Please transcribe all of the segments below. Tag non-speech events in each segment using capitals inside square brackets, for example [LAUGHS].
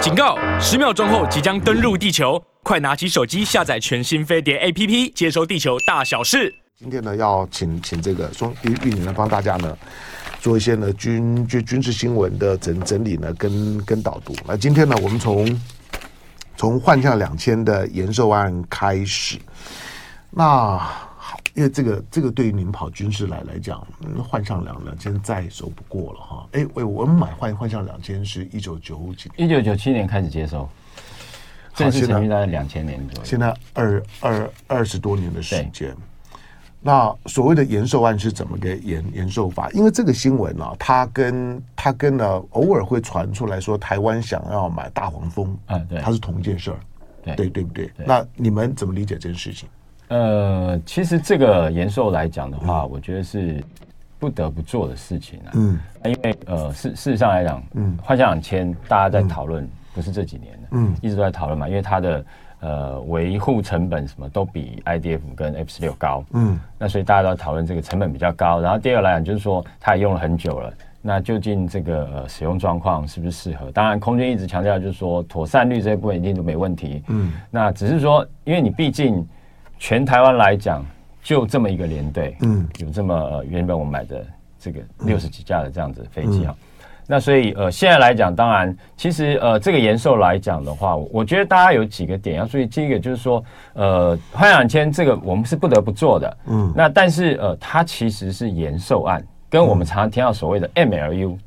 警告！十秒钟后即将登陆地球，快拿起手机下载全新飞碟 APP，接收地球大小事。今天呢，要请请这个松玉玉女呢，帮大家呢做一些呢军军军事新闻的整整理呢，跟跟导读。那今天呢，我们从从幻象两千的延寿案开始。那因为这个这个对于你们跑军事来来讲，幻象两两千再熟不过了哈。哎，喂，我们买幻幻象两千是一九九几年，一九九七年开始接收，正式成立在两千年左右。现在二二二十多年的时间。那所谓的延寿案是怎么个延延寿法？因为这个新闻呢、啊，它跟它跟呢偶尔会传出来说，台湾想要买大黄蜂，啊，对，它是同一件事儿，对对对不对，对？那你们怎么理解这件事情？呃，其实这个延寿来讲的话、嗯，我觉得是不得不做的事情啊。嗯，因为呃，事事实上来讲，嗯，幻想两千大家在讨论，不是这几年的，嗯，一直都在讨论嘛。因为它的呃维护成本什么都比 IDF 跟 F 十六高，嗯，那所以大家都在讨论这个成本比较高。然后第二个来讲就是说，它也用了很久了，那究竟这个呃使用状况是不是适合？当然，空军一直强调就是说，妥善率这一部分一定都没问题。嗯，那只是说，因为你毕竟。全台湾来讲，就这么一个连队，嗯，有这么、呃、原本我们买的这个六十几架的这样子的飞机啊、嗯，那所以呃现在来讲，当然其实呃这个延寿来讲的话，我觉得大家有几个点要注意。第一个就是说，呃幻象两千这个我们是不得不做的，嗯，那但是呃它其实是延寿案，跟我们常常听到所谓的 MLU、嗯、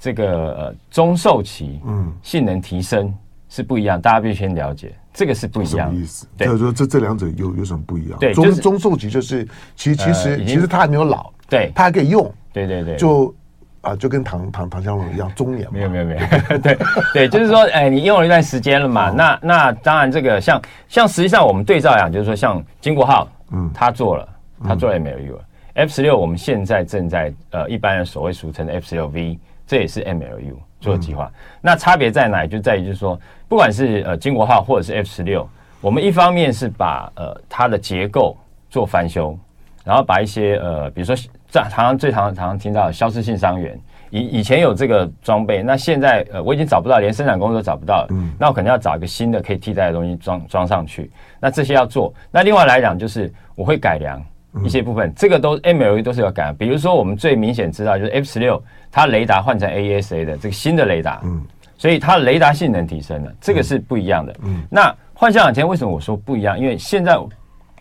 这个呃中寿期，嗯，性能提升是不一样，大家必须先了解。这个是不一样，什么意思？就是说这这两者有有什么不一样？对，中、就是、中寿级就是，其实其实、呃、其实他还没有老，对，他还可以用，对对对，就啊、呃，就跟唐唐唐湘龙一样，中年。没有没有没有，[LAUGHS] 对对，就是说，哎，你用了一段时间了嘛？哦、那那当然，这个像像实际上我们对照讲，就是说，像金国浩，嗯，他做了，他做了 MLU 了、嗯、F 十六，我们现在正在呃，一般人所谓俗称的 F 十六 V，这也是 MLU 做计划、嗯。那差别在哪？就在于就是说。不管是呃金国号或者是 F 十六，我们一方面是把呃它的结构做翻修，然后把一些呃比如说常常最常常常听到的消失性伤员，以以前有这个装备，那现在呃我已经找不到，连生产工都找不到了，嗯，那我可能要找一个新的可以替代的东西装装上去，那这些要做。那另外来讲就是我会改良一些部分，嗯、这个都 MLE 都是要改，比如说我们最明显知道就是 F 十六它雷达换成 AESA 的这个新的雷达，嗯。所以它雷达性能提升了，这个是不一样的。嗯，那幻象两千为什么我说不一样？因为现在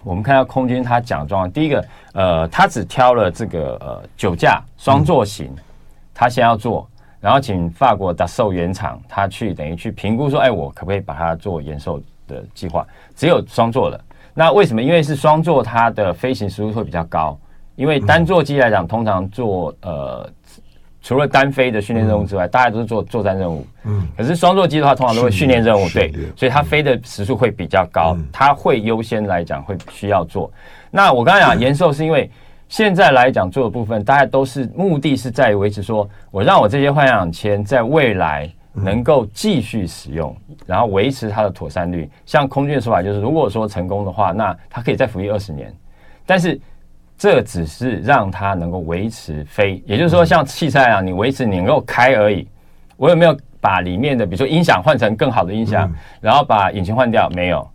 我们看到空军它讲状，第一个，呃，它只挑了这个呃九架双座型，它先要做，然后请法国的售原厂他去等于去评估说，哎，我可不可以把它做延寿的计划？只有双座的，那为什么？因为是双座，它的飞行时速会比较高，因为单座机来讲，通常做呃。除了单飞的训练任务之外，嗯、大家都是做作战任务。嗯，可是双座机的话，通常都会训练任务，对，所以它飞的时速会比较高，嗯、它会优先来讲会需要做。那我刚才讲延寿，是因为现在来讲做的部分，大家都是目的是在于维持说，我让我这些幻象两千在未来能够继续使用，然后维持它的妥善率。像空军的说法就是，如果说成功的话，那它可以再服役二十年，但是。这只是让它能够维持飞，也就是说，像汽车一样，你维持你能够开而已。我有没有把里面的，比如说音响换成更好的音响，然后把引擎换掉？没有。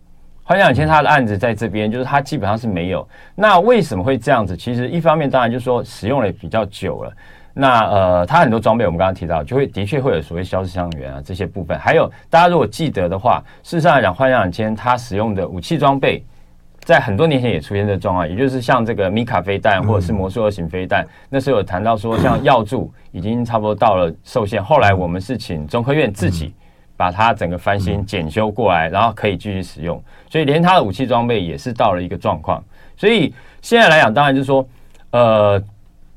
幻象两千它的案子在这边，就是它基本上是没有。那为什么会这样子？其实一方面当然就是说使用了也比较久了。那呃，它很多装备我们刚刚提到，就会的确会有所谓消失伤员啊这些部分。还有大家如果记得的话，事实上来讲，幻象两千它使用的武器装备。在很多年前也出现这状况，也就是像这个米卡飞弹或者是魔术二型飞弹，那时候有谈到说，像药柱已经差不多到了受限，后来我们是请中科院自己把它整个翻新检修过来，然后可以继续使用，所以连它的武器装备也是到了一个状况。所以现在来讲，当然就是说，呃，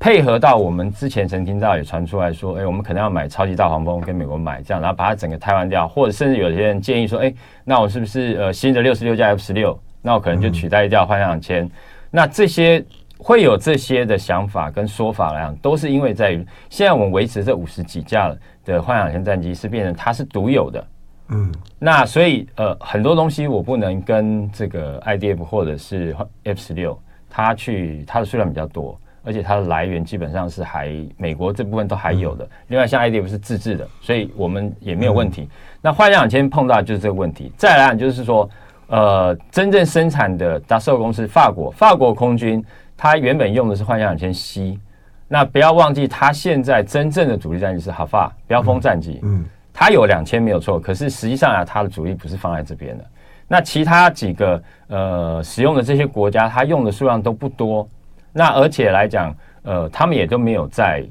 配合到我们之前曾听到也传出来说，哎，我们可能要买超级大黄蜂跟美国买这样，然后把它整个台湾掉，或者甚至有些人建议说，哎，那我是不是呃新的六十六架 F 十六？那我可能就取代掉幻象两千，那这些会有这些的想法跟说法来讲，都是因为在于现在我们维持这五十几架的幻象两千战机是变成它是独有的，嗯，那所以呃很多东西我不能跟这个 IDF 或者是 F 十六，它去它的数量比较多，而且它的来源基本上是还美国这部分都还有的。另外，像 IDF 是自制的，所以我们也没有问题。那幻象两千碰到就是这个问题。再来就是说，呃，真正生产的达寿公司法国法国空军，它原本用的是幻象两千 C。那不要忘记，它现在真正的主力战机是哈法标风战机。嗯，它有两千没有错，可是实际上啊，它的主力不是放在这边的。那其他几个呃使用的这些国家，它用的数量都不多。那而且来讲，呃，他们也都没有在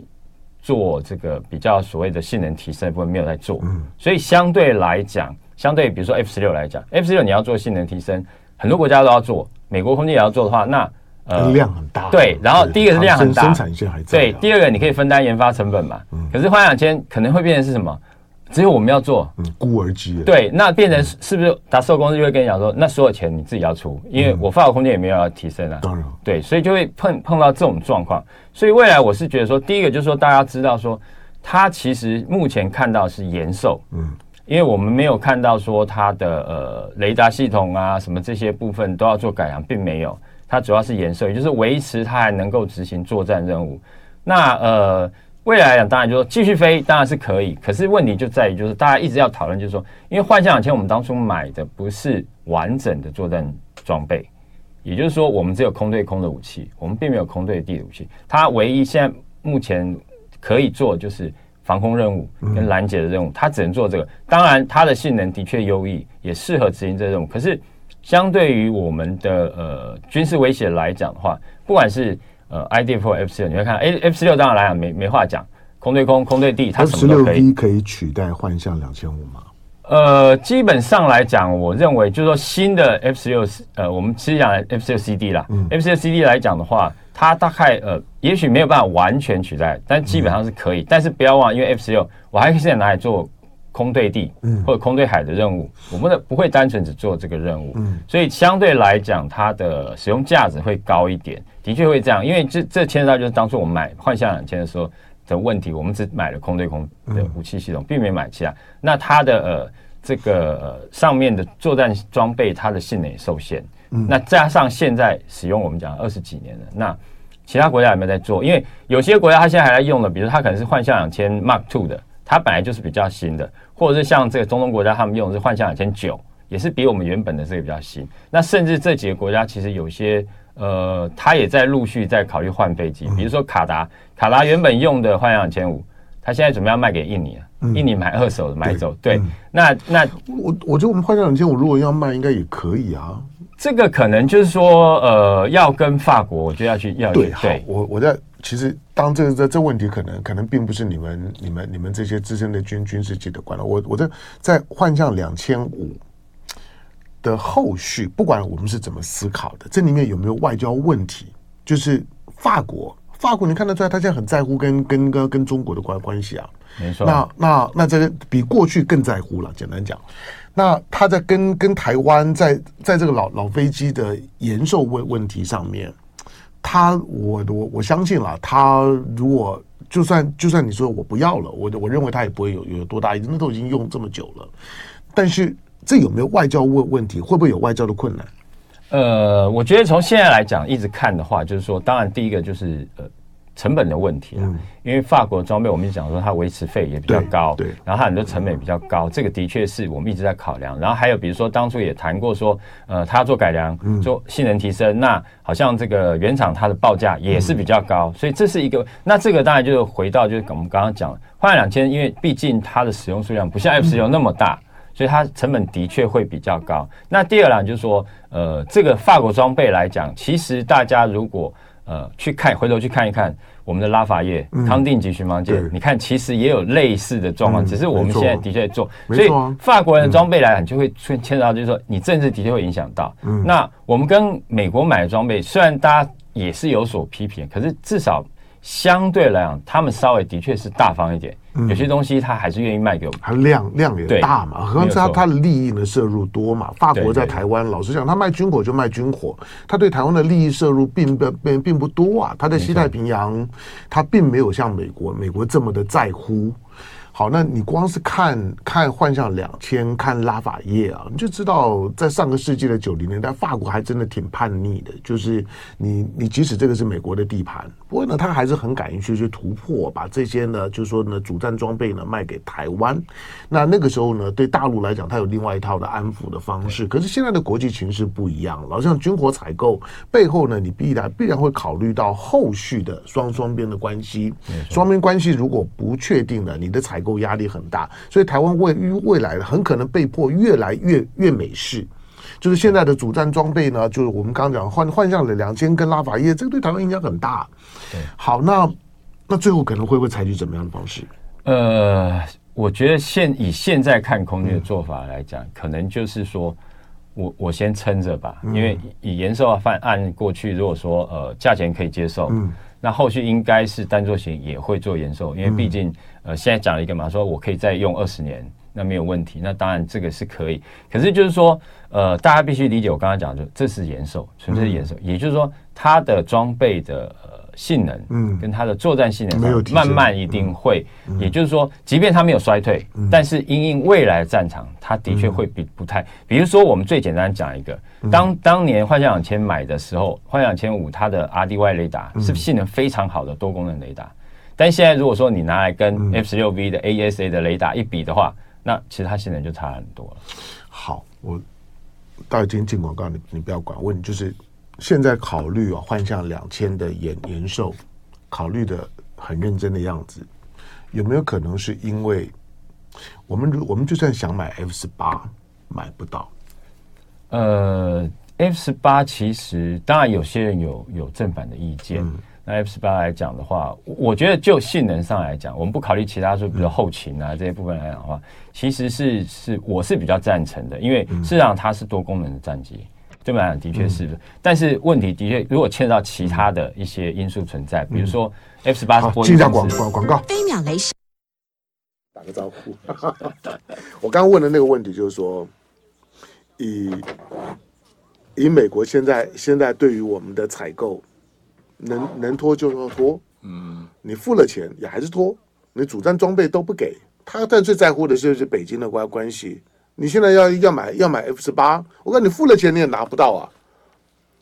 做这个比较所谓的性能提升的部分，没有在做。嗯，所以相对来讲，相对比如说 F 十六来讲，F 十六你要做性能提升，很多国家都要做，美国空军也要做的话，那呃量很大。对，然后第一个是量很大，生产线还在。对，第二个你可以分担研发成本嘛。嗯。可是幻想千可能会变成是什么？只有我们要做，嗯，孤儿机。对，那变成是不是达寿公司就会跟你讲说，那所有钱你自己要出，因为我发的空间也没有要提升啊。当然，对，所以就会碰碰到这种状况。所以未来我是觉得说，第一个就是说，大家知道说，它其实目前看到是延寿，嗯，因为我们没有看到说它的呃雷达系统啊什么这些部分都要做改良，并没有，它主要是延寿，也就是维持它还能够执行作战任务。那呃。未来来讲，当然就是说继续飞，当然是可以。可是问题就在于，就是大家一直要讨论，就是说，因为幻象两千我们当初买的不是完整的作战装备，也就是说，我们只有空对空的武器，我们并没有空对地的武器。它唯一现在目前可以做就是防空任务跟拦截的任务，它只能做这个。当然，它的性能的确优异，也适合执行这个任务。可是，相对于我们的呃军事威胁来讲的话，不管是呃，IDF 或 F 十六，你会看，哎，F 十六当然来讲没没话讲，空对空、空对地，它什么都可以。F 十六 V 可以取代幻象两千五吗？呃，基本上来讲，我认为就是说新的 F 十六，呃，我们其实讲 F 十六 CD 啦。嗯、F 十六 CD 来讲的话，它大概呃，也许没有办法完全取代，但基本上是可以。嗯、但是不要忘，因为 F 十六我还可以现在拿来做空对地，嗯，或者空对海的任务，我们的不会单纯只做这个任务，嗯，所以相对来讲，它的使用价值会高一点。的确会这样，因为这这牵涉到就是当初我们买幻象两千的时候的问题，我们只买了空对空的武器系统，并没有买其他。那它的呃这个呃上面的作战装备，它的性能也受限。那加上现在使用我们讲二十几年了，那其他国家有没有在做？因为有些国家它现在还在用的，比如它可能是幻象两千 Mark Two 的，它本来就是比较新的，或者是像这个中东国家他们用的是幻象两千九，也是比我们原本的这个比较新。那甚至这几个国家其实有些。呃，它也在陆续在考虑换飞机，比如说卡达，卡达原本用的幻象两千五，它现在准备要卖给印尼了，印尼买二手的买走。对，那那我我觉得我们幻象两千五如果要卖，应该也可以啊。这个可能就是说，呃，要跟法国，我就要去要对。好，我我在其实当这这这问题可能可能并不是你们你们你们这些资深的军军事记者管了，我我在在幻象两千五。的后续，不管我们是怎么思考的，这里面有没有外交问题？就是法国，法国你看得出来，他现在很在乎跟跟跟跟中国的关关系啊。没错。那那那这个比过去更在乎了。简单讲，那他在跟跟台湾在在这个老老飞机的延寿问问题上面，他我我我相信了，他如果就算就算你说我不要了，我我认为他也不会有有多大，那都已经用这么久了，但是。这有没有外交问问题？会不会有外交的困难？呃，我觉得从现在来讲，一直看的话，就是说，当然第一个就是呃成本的问题了。嗯、因为法国装备，我们讲说它维持费也比较高，对，然后它很多成本也比较高，这个的确是我们一直在考量。然后还有比如说当初也谈过说，呃，它做改良，做性能提升，嗯、那好像这个原厂它的报价也是比较高，嗯、所以这是一个。那这个当然就是回到就是我们刚刚讲，幻象两千，因为毕竟它的使用数量不像 F 十六那么大。嗯所以它成本的确会比较高。那第二呢，就是说，呃，这个法国装备来讲，其实大家如果呃去看，回头去看一看我们的拉法叶、嗯、康定级巡防舰，你看其实也有类似的状况，嗯、只是我们现在的确在做。所以法国人的装备来讲，就会牵牵扯到，就是说你政治的确会影响到。嗯、那我们跟美国买的装备，虽然大家也是有所批评，可是至少相对来讲，他们稍微的确是大方一点。有些东西他还是愿意卖给我们，它量量也大嘛，何况是他他的利益呢摄入多嘛。法国在台湾，老实讲，他卖军火就卖军火，他对台湾的利益摄入并不并并不多啊。他在西太平洋，他并没有像美国美国这么的在乎。好，那你光是看看幻象两千，看拉法叶啊，你就知道在上个世纪的九零年代，法国还真的挺叛逆的。就是你你即使这个是美国的地盘，不过呢，他还是很敢于去去突破，把这些呢，就是说呢，主战装备呢卖给台湾。那那个时候呢，对大陆来讲，他有另外一套的安抚的方式。可是现在的国际形势不一样了，好像军火采购背后呢，你必然必然会考虑到后续的双双边的关系。双边关系如果不确定了，你的采购压力很大，所以台湾未未来很可能被迫越来越越美式。就是现在的主战装备呢，就是我们刚刚讲换换上了两千跟拉法叶，这个对台湾影响很大。对，好，那那最后可能会不会采取怎么样的方式？呃，我觉得现以现在看空军的做法来讲，嗯、可能就是说我我先撑着吧，嗯、因为以延寿犯案过去，如果说呃价钱可以接受，嗯。那后续应该是单座型也会做延寿，因为毕竟、嗯、呃现在讲了一个嘛，说我可以再用二十年，那没有问题。那当然这个是可以，可是就是说呃大家必须理解我刚刚讲的，这是延寿，纯粹是延寿，嗯、也就是说它的装备的。呃性能，嗯，跟它的作战性能慢慢一定会，也就是说，即便它没有衰退，但是因应未来的战场，它的确会比不太。比如说，我们最简单讲一个，当当年幻想两千买的时候，幻想两千五它的 RDY 雷达是性能非常好的多功能雷达，但现在如果说你拿来跟 F 十六 V 的 AESA 的雷达一比的话，那其实它性能就差很多了。好，我待会今天进广告，你你不要管，问就是。现在考虑啊，换向两千的延延寿，考虑的很认真的样子，有没有可能是因为我们如我们就算想买 F 十八买不到？呃，F 十八其实当然有些人有有正反的意见。嗯、那 F 十八来讲的话，我觉得就性能上来讲，我们不考虑其他说，比如后勤啊、嗯、这些部分来讲的话，其实是是我是比较赞成的，因为事实上它是多功能的战机。对我来讲，的确是，但是问题的确，如果牵扯到其他的一些因素存在，比如说 F 十八是波音，进广广广告，飞秒雷打个招呼。[LAUGHS] 我刚刚问的那个问题就是说，以以美国现在现在对于我们的采购，能能拖就要拖，嗯，你付了钱也还是拖，你主战装备都不给他，但最在乎的就是北京的关关系。你现在要要买要买 F 十八，我看你付了钱你也拿不到啊！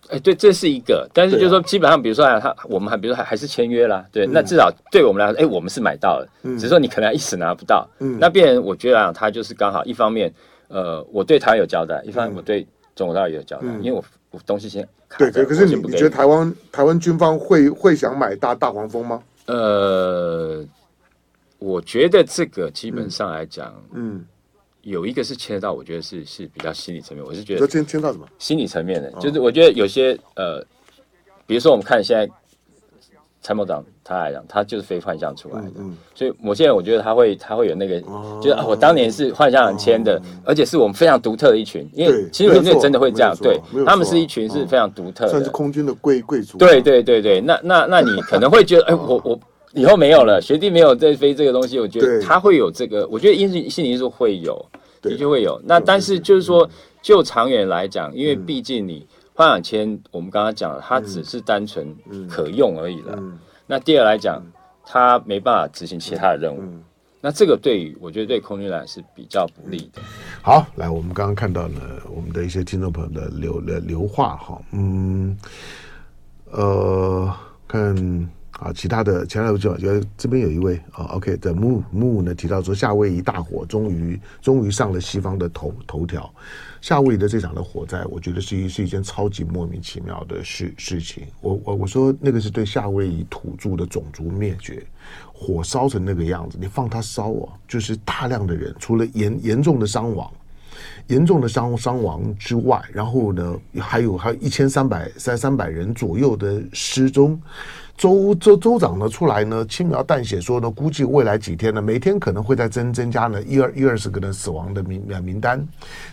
哎，对，这是一个，但是就是说，基本上，比如说啊，他我们还比如说还还是签约啦，对，那至少对我们来说，哎，我们是买到了，只是说你可能一时拿不到，嗯，那变成我觉得啊，他就是刚好一方面，呃，我对台湾有交代，一方面我对中国大陆也有交代，因为我我东西先对可，可是你你觉得台湾台湾军方会会想买大大黄蜂吗？呃，我觉得这个基本上来讲，嗯。有一个是牵到，我觉得是是比较心理层面。我是觉得牵牵到什么？心理层面的，就是我觉得有些呃，比如说我们看现在参谋长他来讲，他就是非幻象出来的，所以某些人我觉得他会他会有那个，就是我当年是幻象签的，而且是我们非常独特的一群，因为其实人真的会这样，对，他们是一群是非常独特的，算是空军的贵贵族。对对对对，那那那你可能会觉得，哎，我我。以后没有了，学弟没有再飞这个东西，我觉得他会有这个，我觉得因素心理因素会有，的确会有。那但是就是说，就长远来讲，因为毕竟你幻想千，我们刚刚讲了，它只是单纯可用而已了。那第二来讲，它没办法执行其他的任务。那这个对于我觉得对空军来是比较不利的。好，来，我们刚刚看到了我们的一些听众朋友的留的留话哈，嗯，呃，看。啊，其他的，其他的就觉得这边有一位啊，OK 的木木呢提到说，夏威夷大火终于终于上了西方的头头条。夏威夷的这场的火灾，我觉得是一是一件超级莫名其妙的事事情。我我我说那个是对夏威夷土著的种族灭绝，火烧成那个样子，你放它烧啊，就是大量的人，除了严严重的伤亡，严重的伤伤亡之外，然后呢，还有还有一千三百三三百人左右的失踪。州州州长呢出来呢轻描淡写说呢，估计未来几天呢，每天可能会再增增加呢一二一二十个人死亡的名名单。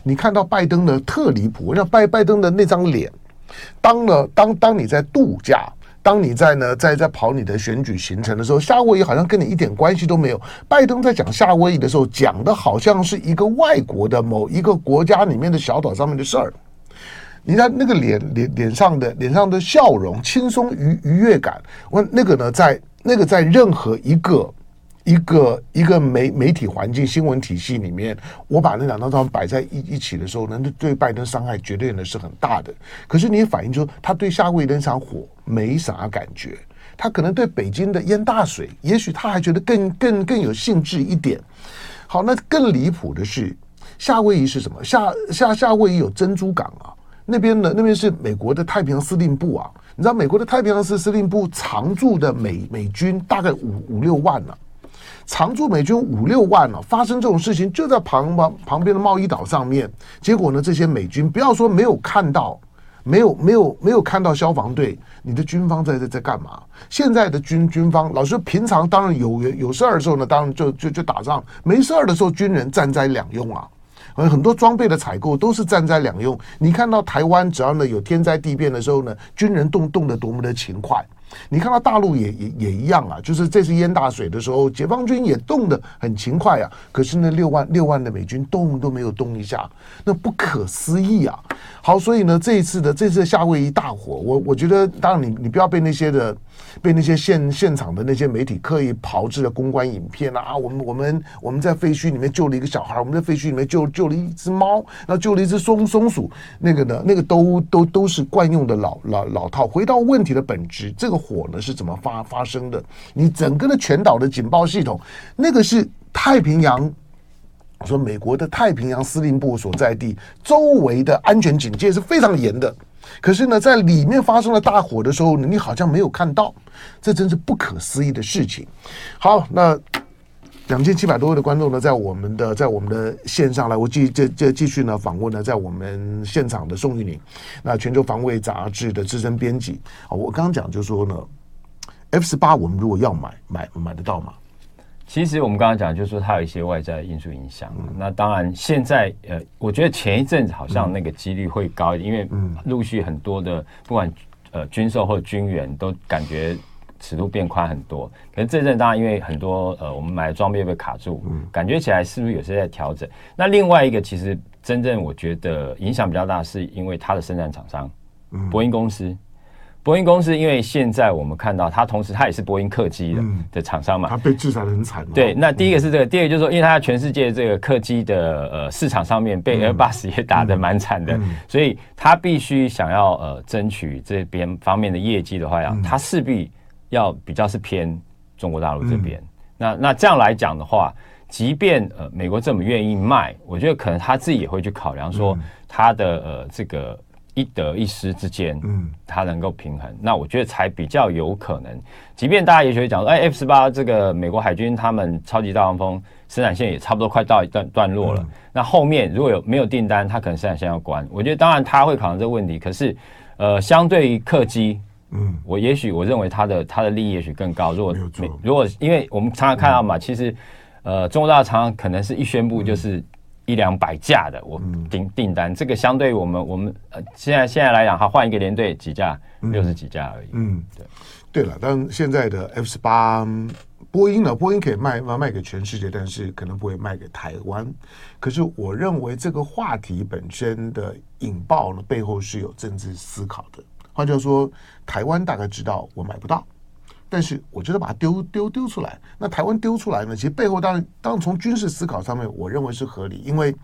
你看到拜登呢特离谱，那拜拜登的那张脸，当呢当当你在度假，当你在呢在在跑你的选举行程的时候，夏威夷好像跟你一点关系都没有。拜登在讲夏威夷的时候，讲的好像是一个外国的某一个国家里面的小岛上面的事儿。你看那个脸脸脸上的脸上的笑容，轻松愉愉悦感，我那个呢，在那个在任何一个一个一个媒媒体环境、新闻体系里面，我把那两张照片摆在一一起的时候呢，对拜登伤害绝对呢是很大的。可是你也反映出他对夏威夷那场火没啥感觉，他可能对北京的淹大水，也许他还觉得更更更有兴致一点。好，那更离谱的是夏威夷是什么？夏夏夏威夷有珍珠港啊，那边呢，那边是美国的太平洋司令部啊。你知道美国的太平洋司司令部常驻的美美军大概五五六万呢、啊。常驻美军五六万了，发生这种事情就在旁旁旁边的贸易岛上面。结果呢，这些美军不要说没有看到，没有没有没有看到消防队，你的军方在在在干嘛？现在的军军方，老师平常当然有有事儿的时候呢，当然就就就打仗；没事儿的时候，军人战灾两用啊。很多装备的采购都是战灾两用。你看到台湾，只要呢有天灾地变的时候呢，军人动动得多么的勤快。你看到大陆也也也一样啊，就是这次淹大水的时候，解放军也动得很勤快啊。可是那六万六万的美军动都没有动一下，那不可思议啊！好，所以呢，这一次的这次夏威夷大火，我我觉得，当然你你不要被那些的被那些现现场的那些媒体刻意炮制的公关影片啊，我们我们我们在废墟里面救了一个小孩，我们在废墟里面救救了一只猫，然后救了一只松松鼠，那个呢，那个都都都是惯用的老老老套。回到问题的本质，这个。火呢是怎么发发生的？你整个的全岛的警报系统，那个是太平洋，说美国的太平洋司令部所在地，周围的安全警戒是非常严的。可是呢，在里面发生了大火的时候，你好像没有看到，这真是不可思议的事情。好，那两千七百多位的观众呢，在我们的在我们的线上来，我继这这继续呢访问呢，在我们现场的宋玉宁，那全球防卫杂志的资深编辑啊，我刚刚讲就说呢，F 十八我们如果要买买买得到吗？其实我们刚刚讲就是说它有一些外在因素影响，嗯、那当然现在呃，我觉得前一阵子好像那个几率会高一点，嗯、因为陆续很多的不管呃军售或者军援都感觉。尺度变宽很多，可是这阵当然因为很多呃，我们买的装备被卡住，嗯，感觉起来是不是有些在调整？那另外一个其实真正我觉得影响比较大，是因为它的生产厂商，嗯，波音公司，波音公司因为现在我们看到它同时它也是波音客机的、嗯、的厂商嘛，它被制裁的很惨。对，那第一个是这个，嗯、第二个就是说，因为它在全世界这个客机的呃市场上面被 Airbus 也打得蛮惨的，所以它必须想要呃争取这边方面的业绩的话呀，它势必。要比较是偏中国大陆这边，嗯、那那这样来讲的话，即便呃美国这么愿意卖，我觉得可能他自己也会去考量说他的呃这个一得一失之间，嗯，它能够平衡，那我觉得才比较有可能。即便大家也许会讲说，哎，F 十八这个美国海军他们超级大黄蜂生产线也差不多快到一段段落了，嗯、那后面如果有没有订单，它可能生产线要关。我觉得当然他会考虑这个问题，可是呃相对于客机。嗯，我也许我认为他的他的利益也许更高。如果如果因为我们常常看到嘛，嗯、其实呃，中国大陆常常可能是一宣布就是一两百架的我订订单，这个相对于我们我们呃现在现在来讲，他换一个连队几架六十几架而已。嗯，对对了，但现在的 F 十八波音呢，波音可以卖卖卖给全世界，但是可能不会卖给台湾。可是我认为这个话题本身的引爆呢，背后是有政治思考的。换句话说，台湾大概知道我买不到，但是我觉得把它丢丢丢出来。那台湾丢出来呢？其实背后当然，当然从军事思考上面，我认为是合理，因为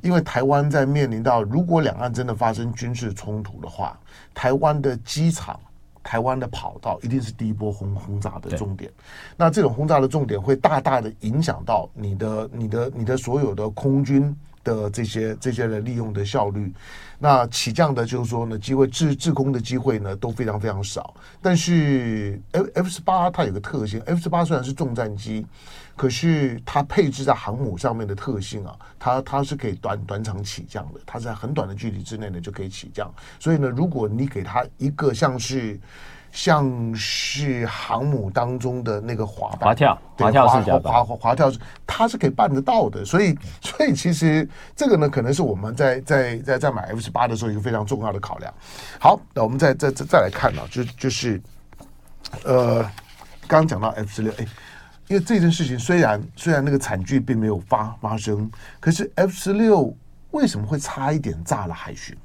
因为台湾在面临到如果两岸真的发生军事冲突的话，台湾的机场、台湾的跑道一定是第一波轰轰炸的重点。那这种轰炸的重点会大大的影响到你的、你的、你的所有的空军。的这些这些人利用的效率，那起降的，就是说呢，机会制制空的机会呢都非常非常少。但是 F F 十八它有个特性，F 十八虽然是重战机，可是它配置在航母上面的特性啊，它它是可以短短场起降的，它在很短的距离之内呢就可以起降。所以呢，如果你给它一个像是。像是航母当中的那个滑滑跳，对，滑跳是滑滑滑滑跳，它是可以办得到的。所以，[LAUGHS] 所以其实这个呢，可能是我们在在在在买 F 十八的时候一个非常重要的考量。好，那我们再再再再来看呢，就就是呃，刚刚讲到 F 十六，哎，因为这件事情虽然虽然那个惨剧并没有发发生，可是 F 十六为什么会差一点炸了海巡？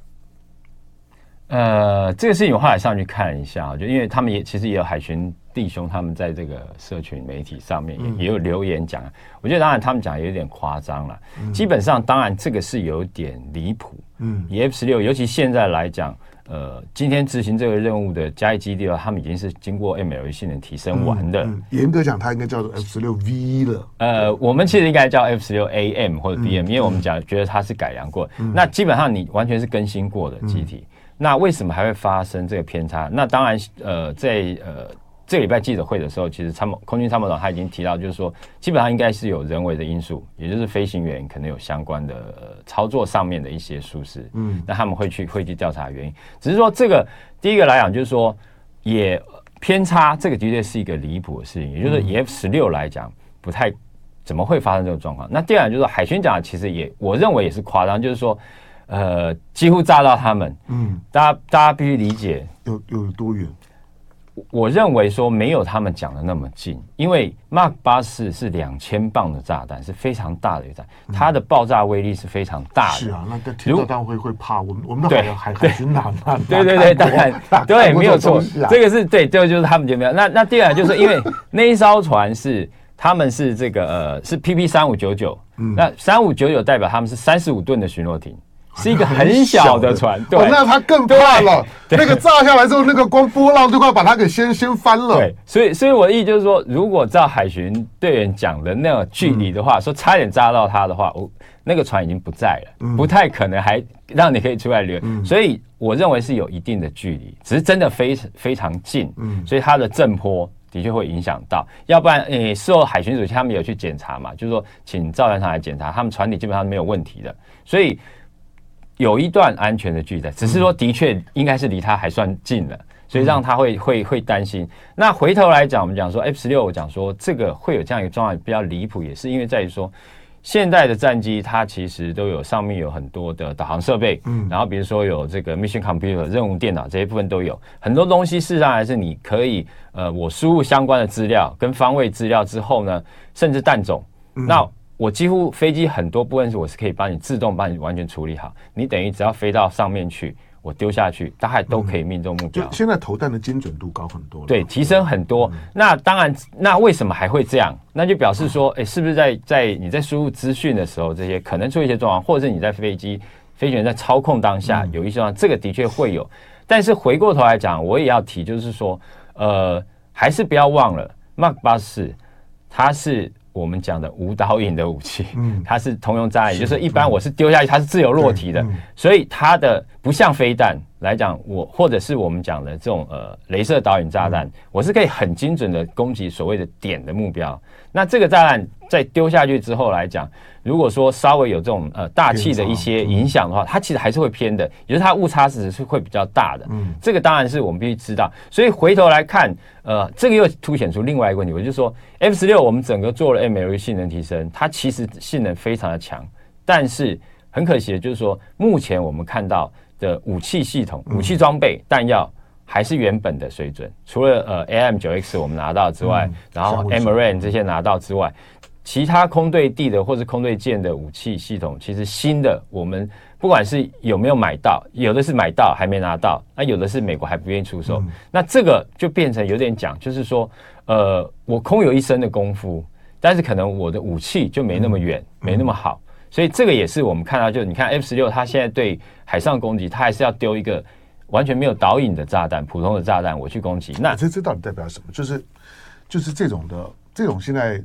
呃，这个事情我后来上去看一下，就因为他们也其实也有海巡弟兄，他们在这个社群媒体上面也也有留言讲，嗯、我觉得当然他们讲有点夸张了，嗯、基本上当然这个是有点离谱。嗯，以 F 十六，尤其现在来讲，呃，今天执行这个任务的嘉义基地的话，他们已经是经过 MLE 性能提升完的。严格讲，它应该叫做 F 十六 V 了。呃，我们其实应该叫 F 十六 AM 或者 BM，、嗯、因为我们讲觉得它是改良过。嗯、那基本上你完全是更新过的机体。嗯那为什么还会发生这个偏差？那当然，呃，在呃这个礼拜记者会的时候，其实参谋空军参谋长他已经提到，就是说基本上应该是有人为的因素，也就是飞行员可能有相关的、呃、操作上面的一些疏失。嗯，那他们会去会去调查原因。只是说这个第一个来讲，就是说也偏差，这个的确是一个离谱的事情。也就是以 F 十六来讲，不太怎么会发生这种状况。那第二就是说海巡讲其实也我认为也是夸张，就是说。呃，几乎炸到他们。嗯，大家大家必须理解，有有多远？我认为说没有他们讲的那么近，因为 Mark 八四是两千磅的炸弹，是非常大的一个炸弹，嗯、它的爆炸威力是非常大的。是啊，那个听到当会会怕。我们我们的海海军哪哪对对对，当然对，没有错，这个是对，这个就是他们就没有。那那第二就是因为那一艘船是他们是这个呃是 PP 三五九九，那三五九九代表他们是三十五吨的巡逻艇。是一个很小的船，对，那他更怕了。那个炸下来之后，那个光波浪就快把它给掀掀翻了。对，所以，所以我的意思就是说，如果照海巡队员讲的那个距离的话，说差点炸到他的话，我那个船已经不在了，不太可能还让你可以出来留。所以我认为是有一定的距离，只是真的非常非常近。嗯所以它的震波的确会影响到。要不然，诶，事后海巡署他们有去检查嘛，就是说请造船厂来检查，他们船底基本上没有问题的。所以。有一段安全的距离在，只是说的确应该是离他还算近了，所以让他会会会担心。那回头来讲，我们讲说 F 十六，我讲说这个会有这样一个状况比较离谱，也是因为在于说现代的战机它其实都有上面有很多的导航设备，嗯，然后比如说有这个 mission computer 任务电脑这些部分都有很多东西，事实上还是你可以呃我输入相关的资料跟方位资料之后呢，甚至弹种，那。我几乎飞机很多部分是我是可以帮你自动帮你完全处理好，你等于只要飞到上面去，我丢下去，大概都可以命中目标。现在投弹的精准度高很多了，对，提升很多。那当然，那为什么还会这样？那就表示说，哎，是不是在在你在输入资讯的时候，这些可能出一些状况，或者是你在飞机飞行员在操控当下有一些状况，这个的确会有。但是回过头来讲，我也要提，就是说，呃，还是不要忘了，Mark 八四，它是。我们讲的无导引的武器，嗯，它是通用炸弹，也就是一般我是丢下去，它是自由落体的，所以它的不像飞弹来讲，我或者是我们讲的这种呃镭射导引炸弹，我是可以很精准的攻击所谓的点的目标。那这个炸弹在丢下去之后来讲，如果说稍微有这种呃大气的一些影响的话，它其实还是会偏的，也就是它误差值是会比较大的。嗯，这个当然是我们必须知道。所以回头来看，呃，这个又凸显出另外一个问题，我就说 F 十六我们整个做了 MLU 性能提升，它其实性能非常的强，但是很可惜的就是说，目前我们看到的武器系统、武器装备、弹药。还是原本的水准，除了呃 AIM-9X 我们拿到之外，嗯、然后 AMRAAM 这些拿到之外，其他空对地的或是空对舰的武器系统，其实新的我们不管是有没有买到，有的是买到还没拿到，那有的是美国还不愿意出售，嗯、那这个就变成有点讲，就是说，呃，我空有一身的功夫，但是可能我的武器就没那么远，嗯、没那么好，所以这个也是我们看到，就你看 F 十六它现在对海上攻击，它还是要丢一个。完全没有导引的炸弹，普通的炸弹，我去攻击，那这这到底代表什么？就是就是这种的这种现在。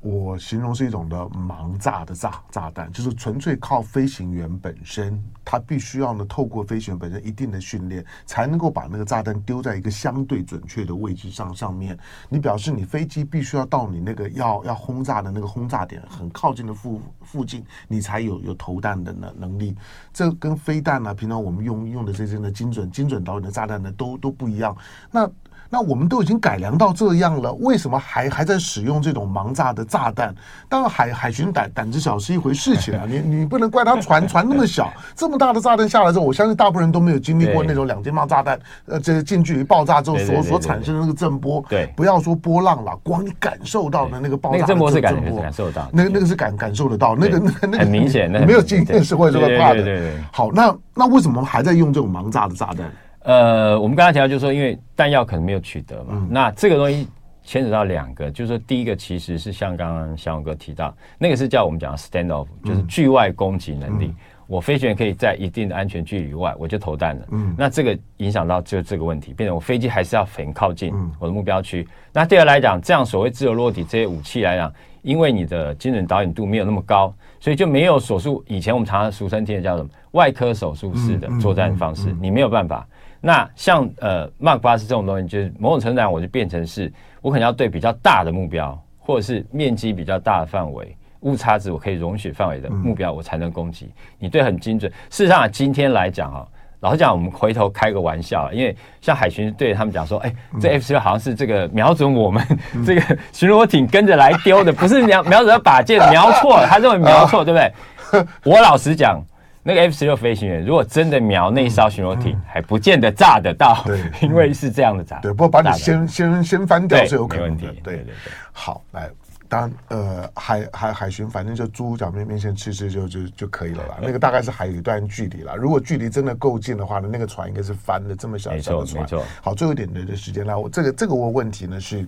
我形容是一种的盲炸的炸炸弹，就是纯粹靠飞行员本身，他必须要呢透过飞行员本身一定的训练，才能够把那个炸弹丢在一个相对准确的位置上上面。你表示你飞机必须要到你那个要要轰炸的那个轰炸点很靠近的附附近，你才有有投弹的能能力。这跟飞弹呢、平常我们用用的这些呢精准精准导引的炸弹呢，都都不一样。那那我们都已经改良到这样了，为什么还还在使用这种盲炸的炸弹？当然海海巡胆胆子小是一回事情啊，你你不能怪他船 [LAUGHS] 船那么小，这么大的炸弹下来之后，我相信大部分人都没有经历过那种两千磅炸弹，呃，这个近距离爆炸之后所所产生的那个震波，对，不要说波浪了，光你感受到的那个爆炸的震波，感感受到，那个那个是感感受得到，那个那个那个很明显，没有经验是会这么怕的。对对对。好，那那为什么还在用这种盲炸的炸弹？呃，我们刚才提到就是说，因为弹药可能没有取得嘛，嗯、那这个东西牵扯到两个，就是说第一个其实是像刚刚小勇哥提到，那个是叫我们讲的 stand off，就是距外攻击能力。我飞行员可以在一定的安全距离以外，我就投弹了。嗯，那这个影响到就这个问题，变成我飞机还是要很靠近我的目标区。嗯、那第二来讲，这样所谓自由落体这些武器来讲，因为你的精准导引度没有那么高，所以就没有手术。以前我们常常俗称听的叫什么外科手术式的作战方式，你没有办法。那像呃 Mark 八十这种东西，就是某种程度上我就变成是我可能要对比较大的目标，或者是面积比较大的范围。误差值我可以容许范围的目标，我才能攻击。你对很精准。事实上，今天来讲啊，老实讲，我们回头开个玩笑，因为像海巡对他们讲说，哎，这 F 十六好像是这个瞄准我们这个巡逻艇跟着来丢的，不是瞄瞄准把箭瞄错了，他认为瞄错，[LAUGHS] 对不对？我老实讲，那个 F 十六飞行员如果真的瞄那一艘巡逻艇，还不见得炸得到，对，[LAUGHS] 因为是这样的炸，对，不过把你先先先翻掉是有可能的，对对对。好，来。当然，呃，海海海巡反正就猪脚面面线吃吃就就就可以了啦。[LAUGHS] 那个大概是还有一段距离啦。如果距离真的够近的话呢，那个船应该是翻的这么小小的船。没错，没错。好，最后一点的时间来，我这个这个我问题呢是，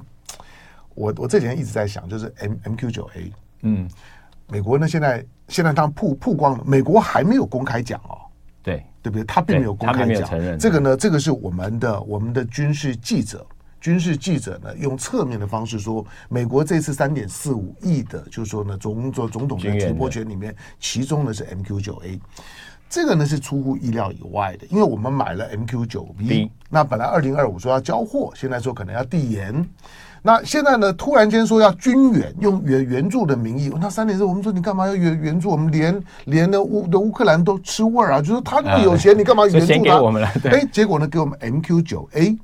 我我这几天一直在想，就是 M M Q 九 A，嗯，美国呢现在现在当曝曝光了，美国还没有公开讲哦，对。对不对？他并没有公开讲，这个呢，这个是我们的我们的军事记者。军事记者呢，用侧面的方式说，美国这次三点四五亿的，就是说呢，总总总统的直播权里面，其中呢是 MQ 九 A，这个呢是出乎意料以外的，因为我们买了 MQ 九 B，那本来二零二五说要交货，现在说可能要递延，那现在呢突然间说要军援，用援援助的名义，那三点四我们说你干嘛要援援助？我们连连的乌的乌克兰都吃味儿啊，就是他那么有钱，你干嘛援助他？哎，结果呢给我们 MQ 九 A。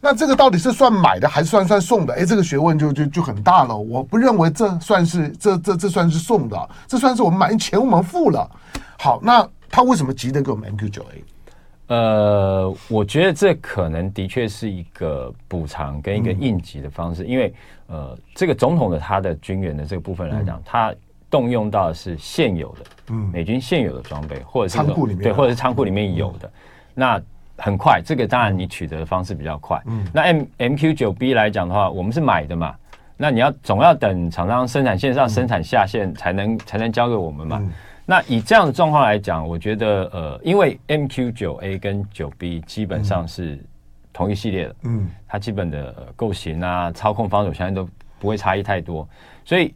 那这个到底是算买的还是算算送的？哎，这个学问就就就很大了。我不认为这算是这这这算是送的，这算是我们买钱我们付了。好，那他为什么急着给我们 MQ 九 A？呃，我觉得这可能的确是一个补偿跟一个应急的方式，嗯、因为呃，这个总统的他的军援的这个部分来讲，嗯、他动用到的是现有的，嗯，美军现有的装备，或者是仓库里面对，或者是仓库里面有的，嗯、那。很快，这个当然你取得的方式比较快。嗯，那 M MQ 九 B 来讲的话，我们是买的嘛，那你要总要等厂商生产线上生产下线才能、嗯、才能交给我们嘛。嗯、那以这样的状况来讲，我觉得呃，因为 MQ 九 A 跟九 B 基本上是同一系列的，嗯，它基本的构型啊、操控方式我相信都不会差异太多，所以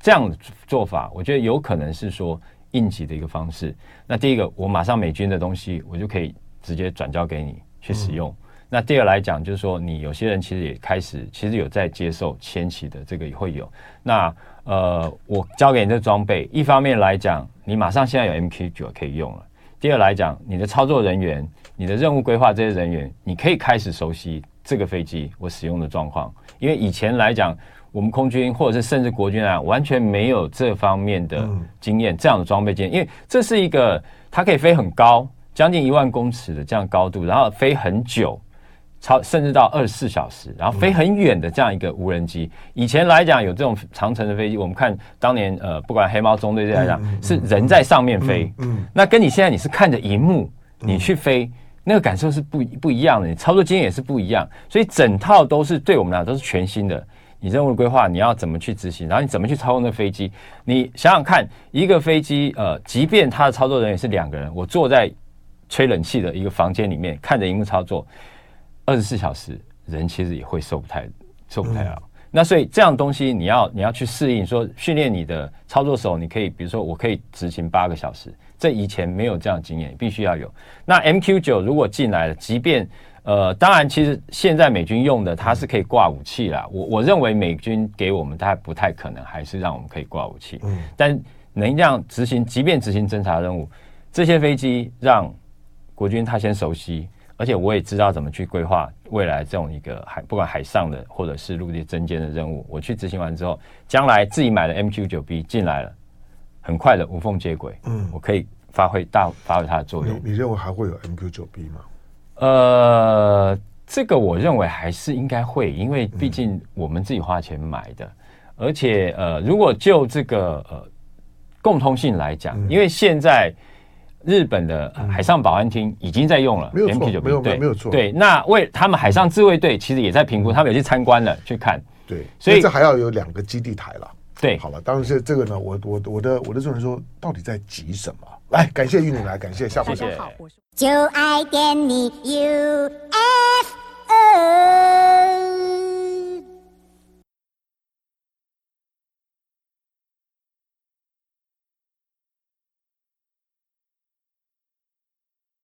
这样的做法，我觉得有可能是说应急的一个方式。那第一个，我马上美军的东西，我就可以。直接转交给你去使用。嗯、那第二来讲，就是说你有些人其实也开始，其实有在接受前期的这个也会有。那呃，我交给你这装备，一方面来讲，你马上现在有 MQ 九可以用了；第二来讲，你的操作人员、你的任务规划这些人员，你可以开始熟悉这个飞机我使用的状况。因为以前来讲，我们空军或者是甚至国军啊，完全没有这方面的经验，这样的装备经验，因为这是一个它可以飞很高。将近一万公尺的这样高度，然后飞很久，超甚至到二十四小时，然后飞很远的这样一个无人机。以前来讲有这种长程的飞机，我们看当年呃，不管黑猫中队这样来讲，是人在上面飞。嗯，那跟你现在你是看着荧幕你去飞，那个感受是不不一样的，你操作经验也是不一样。所以整套都是对我们来讲都是全新的。你任务规划你要怎么去执行，然后你怎么去操控那飞机？你想想看，一个飞机呃，即便它的操作人员是两个人，我坐在。吹冷气的一个房间里面，看着荧幕操作，二十四小时，人其实也会受不太受不太了。嗯、那所以这样东西，你要你要去适应，说训练你的操作手，你可以比如说我可以执行八个小时，这以前没有这样经验，必须要有。那 MQ 九如果进来了，即便呃，当然其实现在美军用的它是可以挂武器啦。我我认为美军给我们它不太可能还是让我们可以挂武器，嗯，但能这样执行，即便执行侦察任务，这些飞机让。国军他先熟悉，而且我也知道怎么去规划未来这种一个海，不管海上的或者是陆地侦监的任务，我去执行完之后，将来自己买的 MQ 九 B 进来了，很快的无缝接轨，嗯，我可以发挥大发挥它的作用。你，你认为还会有 MQ 九 B 吗？呃，这个我认为还是应该会，因为毕竟我们自己花钱买的，嗯、而且呃，如果就这个呃共通性来讲，嗯、因为现在。日本的海上保安厅已经在用了，没有错，没有没有错。对，那为他们海上自卫队其实也在评估，他们有去参观了，去看。对，所以这还要有两个基地台了。对，好了，当然是这个呢，我我我的我的众人说，到底在急什么？来，[LAUGHS] 感谢玉女来，感谢夏博士。谢谢。就爱点你 UFO。